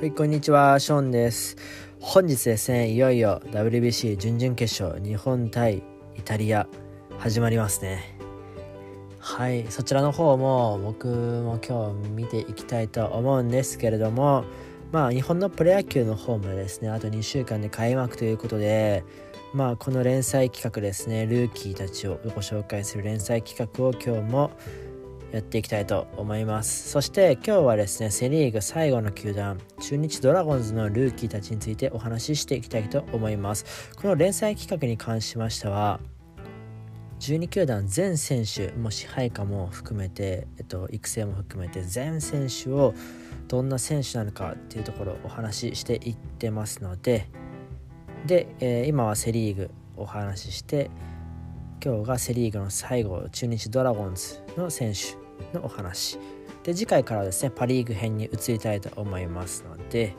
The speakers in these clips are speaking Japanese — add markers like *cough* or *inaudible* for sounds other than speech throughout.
はい、こんにちは、ショーンです。本日ですね、いよいよ WBC 準々決勝、日本対イタリア、始まりますね。はい、そちらの方も僕も今日見ていきたいと思うんですけれども、まあ、日本のプロ野球の方もですね、あと2週間で開幕ということで、まあ、この連載企画ですね、ルーキーたちをご紹介する連載企画を今日もやっていきたいと思います。そして今日はですねセ・リーグ最後の球団中日ドラゴンズのルーキーたちについてお話ししていきたいと思います。この連載企画に関しましては12球団全選手も支配下も含めて、えっと、育成も含めて全選手をどんな選手なのかっていうところをお話ししていってますのでで、えー、今はセ・リーグお話しして今日がセ・リーグの最後中日ドラゴンズの選手のお話。で次回からですねパ・リーグ編に移りたいと思いますので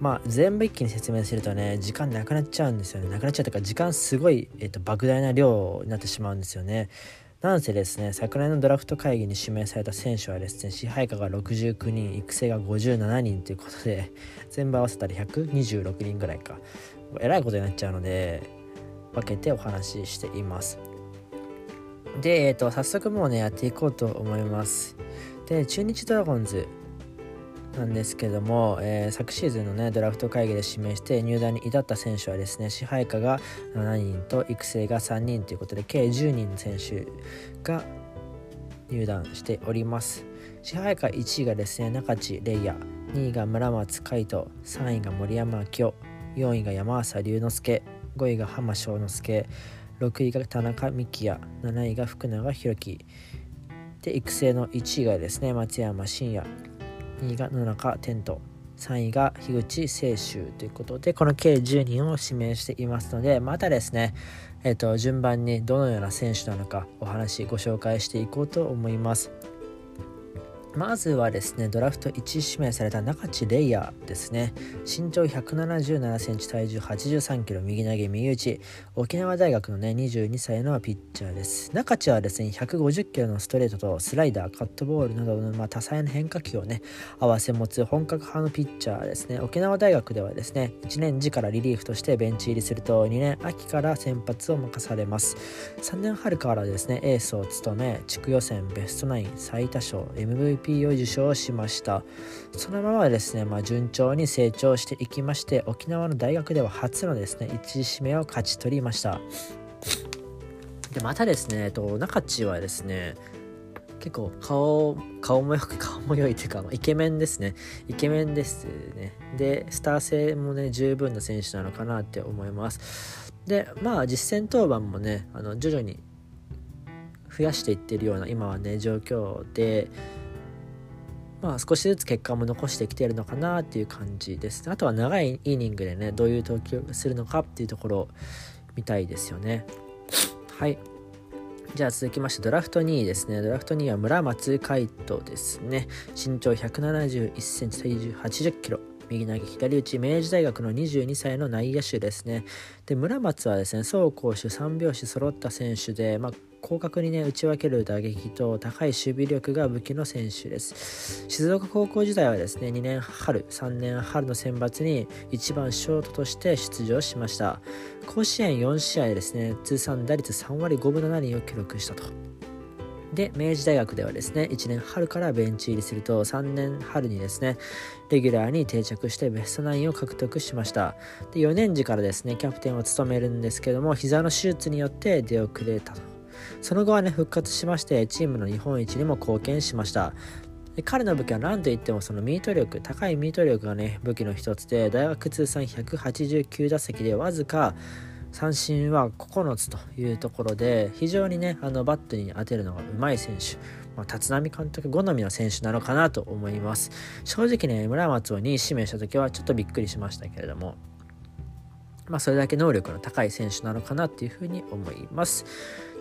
まあ全部一気に説明するとね時間なくなっちゃうんですよね。なくなっちゃうというか時間すごい、えーと、莫大な量になってしまうんですよね。なんせですね昨年のドラフト会議に指名された選手はですね支配下が69人育成が57人ということで全部合わせたら126人ぐらいか。えらいことになっちゃうので分けてお話ししています。で、えっ、ー、と、早速もうね、やっていこうと思います。で、中日ドラゴンズなんですけども、えー、昨シーズンのね、ドラフト会議で指名して入団に至った選手はですね、支配下が7人と育成が3人ということで、計10人の選手が入団しております。支配下1位がですね、中地玲也、2位が村松海斗、3位が森山明夫、4位が山浅龍之介、5位が浜翔之介、6位が田中幹也7位が福永宏樹。で育成の1位がですね松山真也。2位が野中天斗。3位が樋口清舟。ということでこの計10人を指名していますのでまたですねえ、ー、と順番にどのような選手なのかお話ご紹介していこうと思います。まずはですねドラフト1指名された中地レイヤーですね。身長177センチ体重83キロ右投げ右打ち。沖縄大学のね22歳のピッチャーです。中地はですね150キロのストレートとスライダーカットボールなどの、まあ、多彩な変化球をね合わせ持つ本格派のピッチャーですね。沖縄大学ではですね1年時からリリーフとしてベンチ入りすると2年秋から先発を任されます。3年春からですねエースを務め地区予選ベストナイン最多勝 MVP p を受賞しました。そのままですね、まあ、順調に成長していきまして沖縄の大学では初のですね1位指名を勝ち取りました。でまたですね、と、中地はですね結構顔顔もよく *laughs* 顔も良いというかイケメンですね。イケメンですね。でスター性もね十分な選手なのかなって思います。でまあ実戦登板もねあの徐々に増やしていってるような今はね状況でまあ、少しずつ結果も残してきているのかなっていう感じです。あとは長いイニングでね、どういう投球するのかっていうところを見たいですよね。はい。じゃあ続きましてドラフト2位ですね。ドラフト2位は村松海斗ですね。身長171センチ、体重80キロ。右投げ左打ち明治大学の22歳の内野手ですね。で村松はですね走攻守3拍子揃った選手で、まあ、広角にね打ち分ける打撃と高い守備力が武器の選手です。静岡高校時代はですね2年春3年春の選抜に1番ショートとして出場しました。甲子園4試合ですね通算打率3割5分7厘を記録したと。で明治大学ではですね1年春からベンチ入りすると3年春にですねレギュラーに定着してベストナインを獲得しました。で4年時からですねキャプテンを務めるんですけども膝の手術によって出遅れたと。その後はね復活しましてチームの日本一にも貢献しました。彼の武器は何といってもそのミート力高いミート力がね武器の一つで大学通算189打席でわずか三振は9つというところで非常にねあのバットに当てるのがうまい選手、まあ、立浪監督好みの選手なのかなと思います。正直ね村松を2位指名した時はちょっとびっくりしましたけれども。まあ、それだけ能力の高い選手なのかなっていうふうに思います。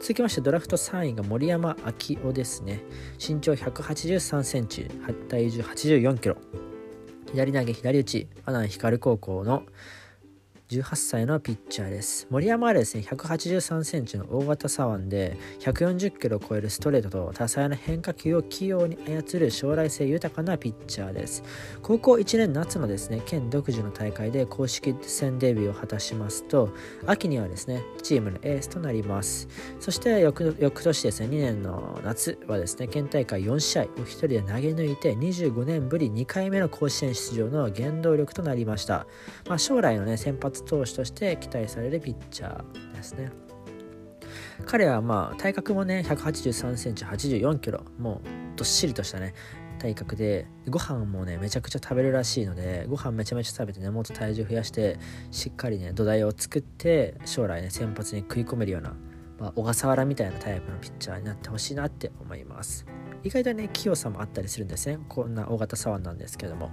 続きましてドラフト3位が森山明夫ですね。身長183センチ、体重84キロ。左投げ左打ち、阿南光高校の18歳のピッチャーです。森山はですね183センチの大型左腕で140キロを超えるストレートと多彩な変化球を器用に操る将来性豊かなピッチャーです。高校1年夏のですね県独自の大会で公式戦デビューを果たしますと秋にはですねチームのエースとなります。そして翌翌年ですね2年の夏はですね県大会4試合を1人で投げ抜いて25年ぶり2回目の甲子園出場の原動力となりました、まあ、将来のね先発投手として期待されるピッチャーですね。彼はまあ体格もね183センチ84キロ。もうどっしりとしたね体格でご飯もねめちゃくちゃ食べるらしいのでご飯めちゃめちゃ食べてねもっと体重増やしてしっかりね土台を作って将来ね先発に食い込めるような、まあ、小笠原みたいなタイプのピッチャーになってほしいなって思います。意外とね器用さもあったりするんですね。こんな大型左腕なんですけども。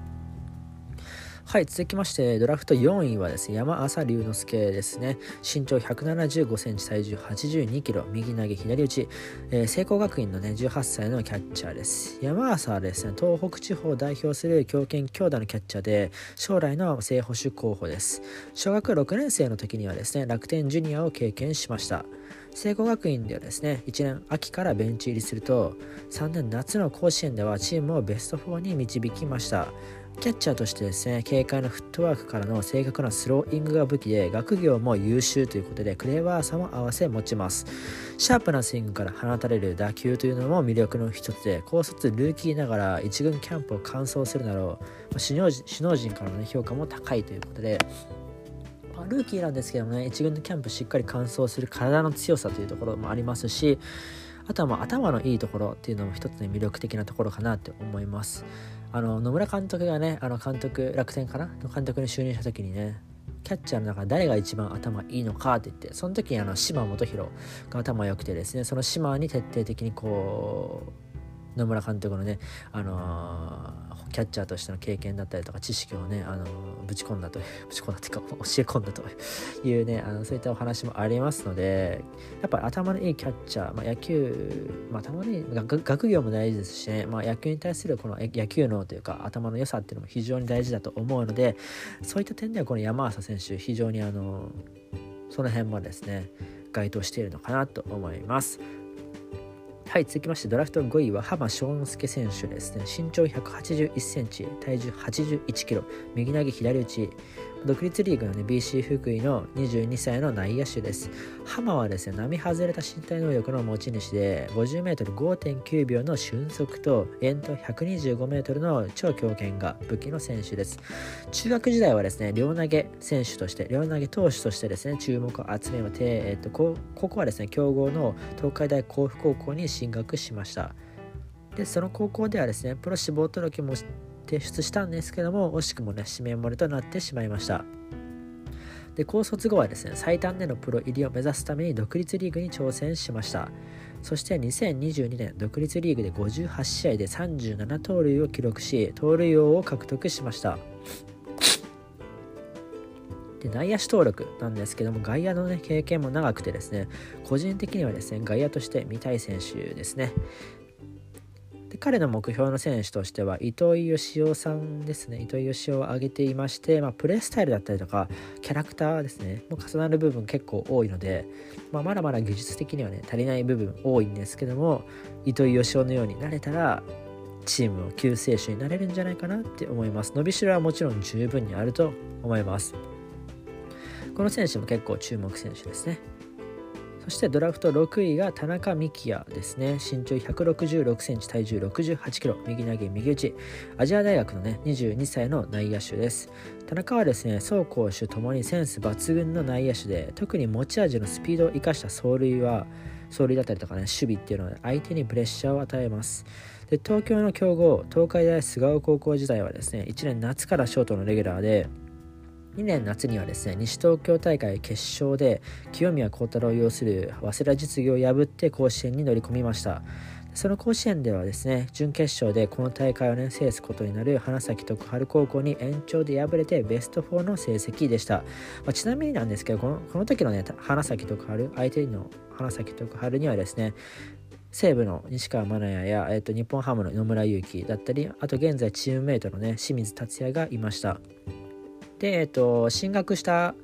はい続きましてドラフト4位はですね山浅龍之介ですね。身長175センチ体重82キロ右投げ左打ち、えー、聖光学院のね18歳のキャッチャーです。山浅はですね東北地方を代表する強肩強打のキャッチャーで将来の正捕手候補です。小学6年生の時にはですね楽天ジュニアを経験しました。聖光学院ではですね1年秋からベンチ入りすると3年夏の甲子園ではチームをベスト4に導きました。キャッチャーとしてですね軽快なフットワークからの正確なスローイングが武器で学業も優秀ということでクレバーさも合わせ持ちます。シャープなスイングから放たれる打球というのも魅力の一つで高卒ルーキーながら一軍キャンプを完走するなど首脳首脳陣からの、評価も高いということで、ルーキーなんですけどもね一軍のキャンプしっかり完走する体の強さというところもありますしあとはまあ頭のいいところっていうのも一つの魅力的なところかなって思います。あの野村監督がねあの監督楽天かな？の監督に就任した時にねキャッチャーの中誰が一番頭いいのかって言ってその時にあの島本博が頭良くてですねその島に徹底的にこう野村監督のね、あのキャッチャーとしての経験だったりとか知識をね、あのぶち込んだとぶち込んだという *laughs* か *laughs* 教え込んだというねあのそういったお話もありますのでやっぱり頭のいいキャッチャー、まあ、野球、まあ、頭のいい学業も大事ですしね、まあ、野球に対するこの野球脳というか頭の良さっていうのも非常に大事だと思うのでそういった点ではこの山浅選手非常にあのその辺もですね該当しているのかなと思います。はい、続きましてドラフト5位は浜翔之介選手ですね。身長181センチ、体重81キロ、右投げ左打ち、独立リーグの、ね、BC 福井の22歳の内野手です。浜はですね、並外れた身体能力の持ち主で、50m5.9 秒の俊足と、遠投 125m の超強肩が武器の選手です。中学時代はですね、両投げ選手として、両投げ投手としてですね、注目を集めて、えっと、ここはですね、強豪の東海大甲府高校に進学しました。で、その高校ではですね、プロ志望届も提出したんですけども惜しくもね指名漏れとなってしまいました。で高卒後はですね最短でのプロ入りを目指すために独立リーグに挑戦しました。そして2022年独立リーグで58試合で37盗塁を記録し盗塁王を獲得しました。で内野手登録なんですけども外野の、ね、経験も長くてですね個人的にはですね外野として見たい選手ですね。で彼の目標の選手としては糸井義雄さんですね。糸井義雄を挙げていまして、まあ、プレースタイルだったりとかキャラクターですね。も重なる部分結構多いので、まあ、まだまだ技術的にはね足りない部分多いんですけども糸井義雄のようになれたらチームの救世主になれるんじゃないかなって思います。伸びしろはもちろん十分にあると思います。この選手も結構注目選手ですね。そしてドラフト6位が田中幹也ですね。身長166センチ、体重68キロ、右投げ、右打ち。アジア大学のね、22歳の内野手です。田中はですね、走攻守ともにセンス抜群の内野手で、特に持ち味のスピードを生かした走塁は、走塁だったりとかね、守備っていうのは相手にプレッシャーを与えます。で東京の強豪、東海大菅生高校時代はですね、1年夏からショートのレギュラーで、2年夏にはですね西東京大会決勝で清宮幸太郎を擁する早稲田実業を破って甲子園に乗り込みました。その甲子園ではですね準決勝でこの大会を、ね、制すことになる花咲徳栄高校に延長で敗れてベスト4の成績でした、まあ、ちなみになんですけどこのこの時のね花咲徳栄相手の花咲徳栄にはですね西武の西川真也や、えー、と日本ハムの野村勇輝だったりあと現在チームメイトのね清水達也がいました。で、えっと、進学した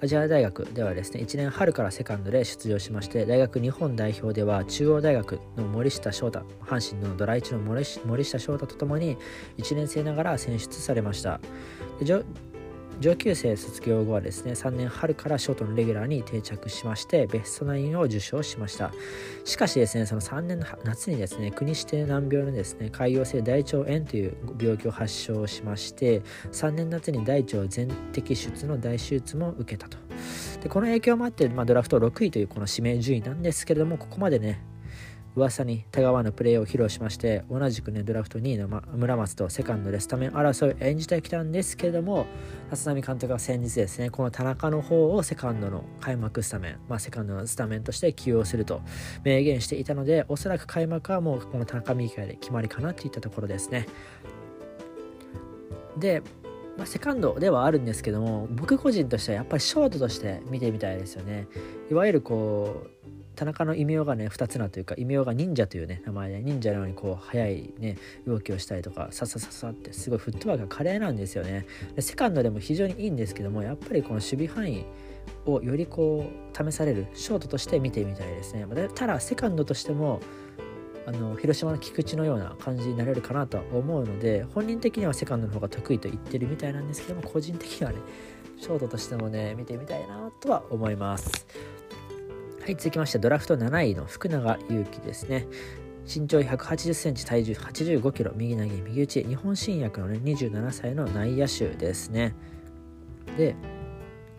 アジア大学ではですね1年春からセカンドで出場しまして大学日本代表では中央大学の森下翔太阪神のドラ1の森下翔太とともに1年生ながら選出されました。上級生卒業後はですね3年春からショートのレギュラーに定着しましてベストナインを受賞しました。しかしですねその3年の夏にですね国指定難病のですね潰瘍性大腸炎という病気を発症しまして3年夏に大腸全摘出の大手術も受けたと。でこの影響もあって、まあ、ドラフト6位というこの指名順位なんですけれどもここまでね噂に田川のプレーを披露しまして同じくねドラフト2位の、ま、村松とセカンドでスタメン争いを演じてきたんですけれども立浪監督は先日ですねこの田中の方をセカンドの開幕スタメン、まあ、セカンドのスタメンとして起用すると明言していたのでおそらく開幕はもうこの田中美希で決まりかなといったところですね。でまあ、セカンドではあるんですけども僕個人としてはやっぱりショートとして見てみたいですよね。いわゆるこう田中の異名がね2つなというか異名が忍者というね名前で忍者のようにこう速いね動きをしたりとかささささってすごいフットワークが華麗なんですよね。でセカンドでも非常にいいんですけどもやっぱりこの守備範囲をよりこう試されるショートとして見てみたいですね。ただセカンドとしてもあの広島の菊池のような感じになれるかなとは思うので本人的にはセカンドの方が得意と言ってるみたいなんですけども個人的にはねショートとしてもね見てみたいなとは思います。はい、続きましてドラフト7位の福永祐希ですね。身長180センチ、体重85キロ、右投げ、右打ち、日本新薬のね、27歳の内野手ですね。で、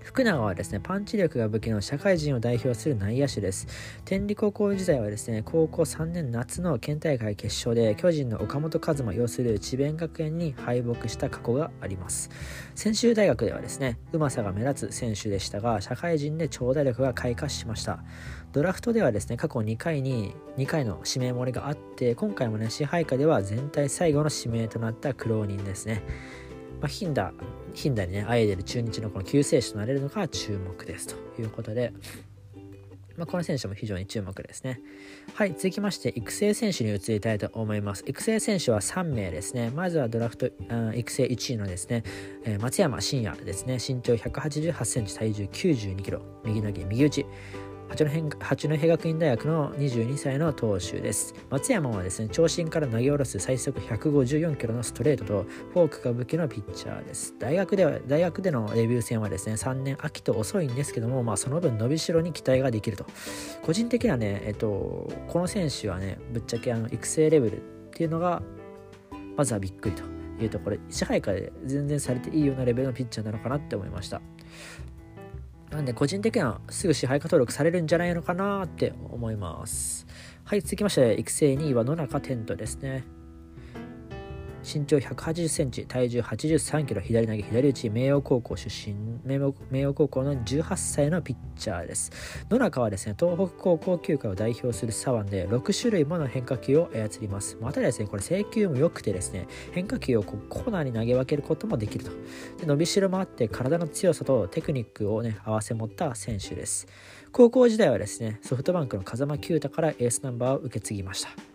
福永はですね、パンチ力が武器の社会人を代表する内野手です。天理高校時代はですね、高校3年夏の県大会決勝で巨人の岡本和真擁する智弁学園に敗北した過去があります。専修大学ではですね、うまさが目立つ選手でしたが、社会人で長打力が開花しました。ドラフトではですね、過去2回に2回の指名漏れがあって、今回もね、支配下では全体最後の指名となった苦労人ですね。まあ、ヒンダ、ヒンダにね、あえでる中日のこの救世主となれるのか注目ですということで、まあ、この選手も非常に注目ですね。はい、続きまして、育成選手に移りたいと思います。育成選手は3名ですね。まずはドラフト育成1位のですね、えー、松山真也ですね。身長188センチ、体重92キロ、右投げ、右打ち。八戸学院大学の22歳の投手です。松山はですね、長身から投げ下ろす最速154キロのストレートとフォークが武器のピッチャーです。大学では、大学でのデビュー戦はですね、3年秋と遅いんですけども、まあその分伸びしろに期待ができると。個人的にはね、えっと、この選手はね、ぶっちゃけあの育成レベルっていうのが、まずはびっくりというところ、支配下で全然されていいようなレベルのピッチャーなのかなって思いました。なんで個人的にはすぐ支配下登録されるんじゃないのかなって思います。はい、続きまして、育成2位は野中テントですね。身長180センチ、体重83キロ、左投げ、左打ち、明桜高校出身、明桜高校の18歳のピッチャーです。野中はですね、東北高校球界を代表する左腕で6種類もの変化球を操ります。またですね、これ制球も良くてですね、変化球をコーナーに投げ分けることもできると。で伸びしろもあって体の強さとテクニックをね、合わせ持った選手です。高校時代はですね、ソフトバンクの風間球太からエースナンバーを受け継ぎました。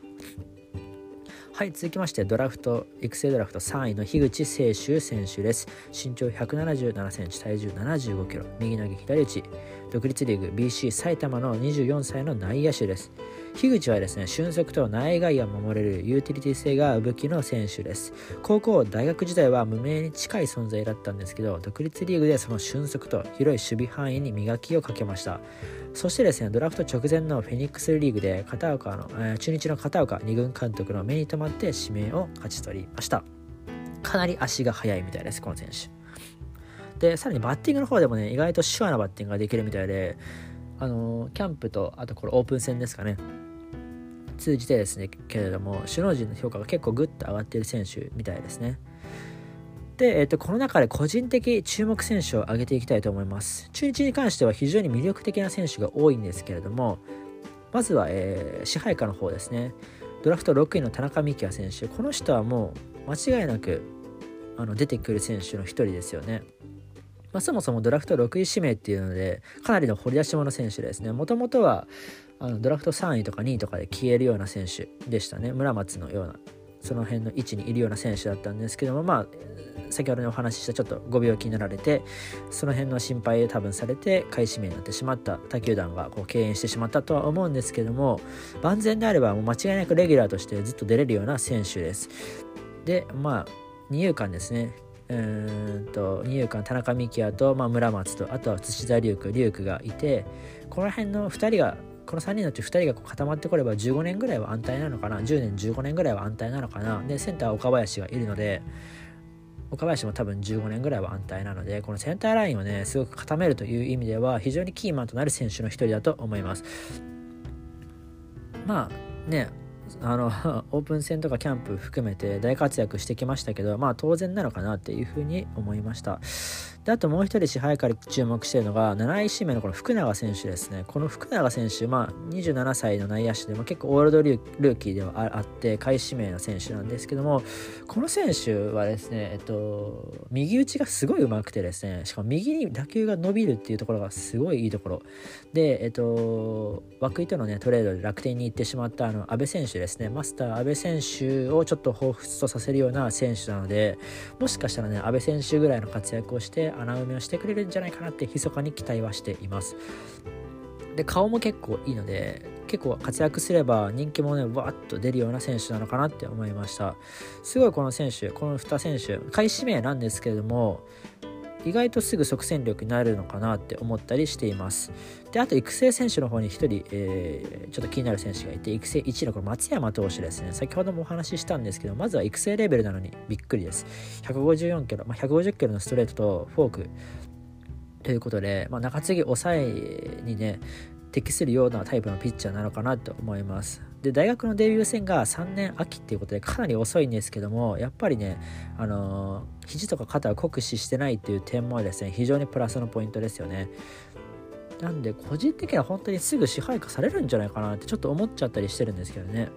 はい続きましてドラフト育成ドラフト3位の樋口清修選手です。身長177センチ体重75キロ。右投げ左打ち。独立リーグ BC 埼玉の24歳の内野手です樋口はですね俊足と内外野を守れるユーティリティ性が武器の選手です高校大学時代は無名に近い存在だったんですけど独立リーグでその俊足と広い守備範囲に磨きをかけましたそしてですね、ドラフト直前のフェニックスリーグで片岡の、えー、中日の片岡2軍監督の目に留まって指名を勝ち取りました。かなり足が速いみたいです、この選手。で、さらにバッティングの方でもね、意外と手話なバッティングができるみたいで、あの、キャンプと、あとこれオープン戦ですかね、通じてですね、けれども、首脳陣の評価が結構グッと上がっている選手みたいですね。で、えっと、この中で個人的注目選手を挙げていきたいと思います。中日に関しては非常に魅力的な選手が多いんですけれども、まずは、えー、支配下の方ですね。ドラフト6位の田中幹也選手。この人はもう間違いなくあの出てくる選手の一人ですよね。まあ、そもそもドラフト6位指名っていうので、かなりの掘り出し物選手ですね。もともとはあのドラフト3位とか2位とかで消えるような選手でしたね。村松のようなその辺の位置にいるような選手だったんですけどもまあ先ほどにお話ししたちょっとご病気になられてその辺の心配を多分されて開始名になってしまった他球団がこう敬遠してしまったとは思うんですけども万全であればもう間違いなくレギュラーとしてずっと出れるような選手ですでまあ二遊間ですねうんと二遊間田中幹也と、まあ、村松とあとは土田龍空龍空がいてこの辺の2人がこの3人のうち2人が固まってこれば15年ぐらいは安泰なのかな？10年15年ぐらいは安泰なのかな？でセンター岡林がいるので岡林も多分15年ぐらいは安泰なのでこのセンターラインをねすごく固めるという意味では非常にキーマンとなる選手の一人だと思います。まあねあの *laughs* オープン戦とかキャンプ含めて大活躍してきましたけどまあ当然なのかなっていうふうに思いました。であともう一人支配から注目しているのが7位指名のこの福永選手ですね。この福永選手、まあ、27歳の内野手でも結構オールドルーキーではあって下位指名の選手なんですけどもこの選手はですね、えっと、右打ちがすごい上手くてですねしかも右に打球が伸びるっていうところがすごいいいところ。で、えっと、涌井との、ね、トレードで楽天に行ってしまったあの安倍選手ですね。マスター安倍選手をちょっと彷彿とさせるような選手なのでもしかしたらね安倍選手ぐらいの活躍をして穴埋めをしてくれるんじゃないかなって密かに期待はしています。で顔も結構いいので結構活躍すれば人気もねわっと出るような選手なのかなって思いました。すごいこの選手この2選手開始名なんですけれども意外とすぐ即戦力になるのかなって思ったりしています。であと育成選手の方に1人、えー、ちょっと気になる選手がいて育成1位のこの松山投手ですね。先ほどもお話ししたんですけどまずは育成レベルなのにびっくりです。154キロ、まあ、150キロのストレートとフォーク。ということで、まあ、中継ぎ抑えにね適するようなタイプのピッチャーなのかなと思います。で大学のデビュー戦が3年秋っていうことでかなり遅いんですけどもやっぱりねあの、肘とか肩を酷使してないっていう点もですね。非常にプラスのポイントですよね。なんで個人的には本当にすぐ支配下されるんじゃないかなってちょっと思っちゃったりしてるんですけどね。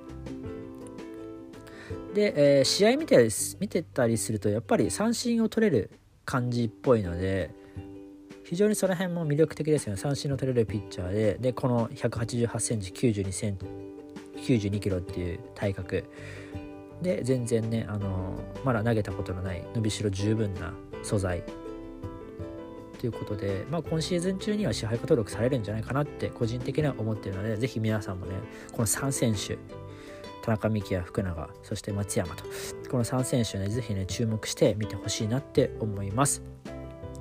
で、えー、試合見て見てたりするとやっぱり三振を取れる感じっぽいので非常にその辺も魅力的ですよね。三振の取れるピッチャーで。でこの1 8 8センチ9 2センチ92キロっていう体格。で全然ねあのまだ投げたことのない伸びしろ十分な素材。ということで、まあ、今シーズン中には支配下登録されるんじゃないかなって個人的には思ってるのでぜひ皆さんもねこの3選手田中美希や福永そして松山とこの3選手ねぜひね注目して見てほしいなって思います。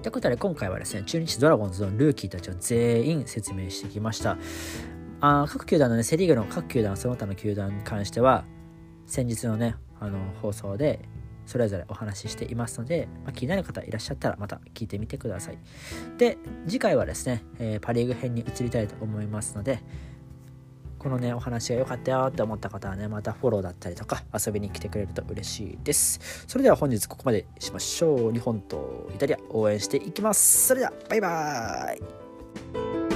ということで今回はですね中日ドラゴンズのルーキーたちを全員説明してきました。あ各球団のね、セ・リーグの各球団、その他の球団に関しては、先日のね、あの放送でそれぞれお話ししていますので、まあ、気になる方いらっしゃったらまた聞いてみてください。で、次回はですね、えー、パ・リーグ編に移りたいと思いますので、このね、お話が良かったよって思った方はね、またフォローだったりとか遊びに来てくれると嬉しいです。それでは本日ここまでしましょう。日本とイタリア応援していきます。それでは、バイバーイ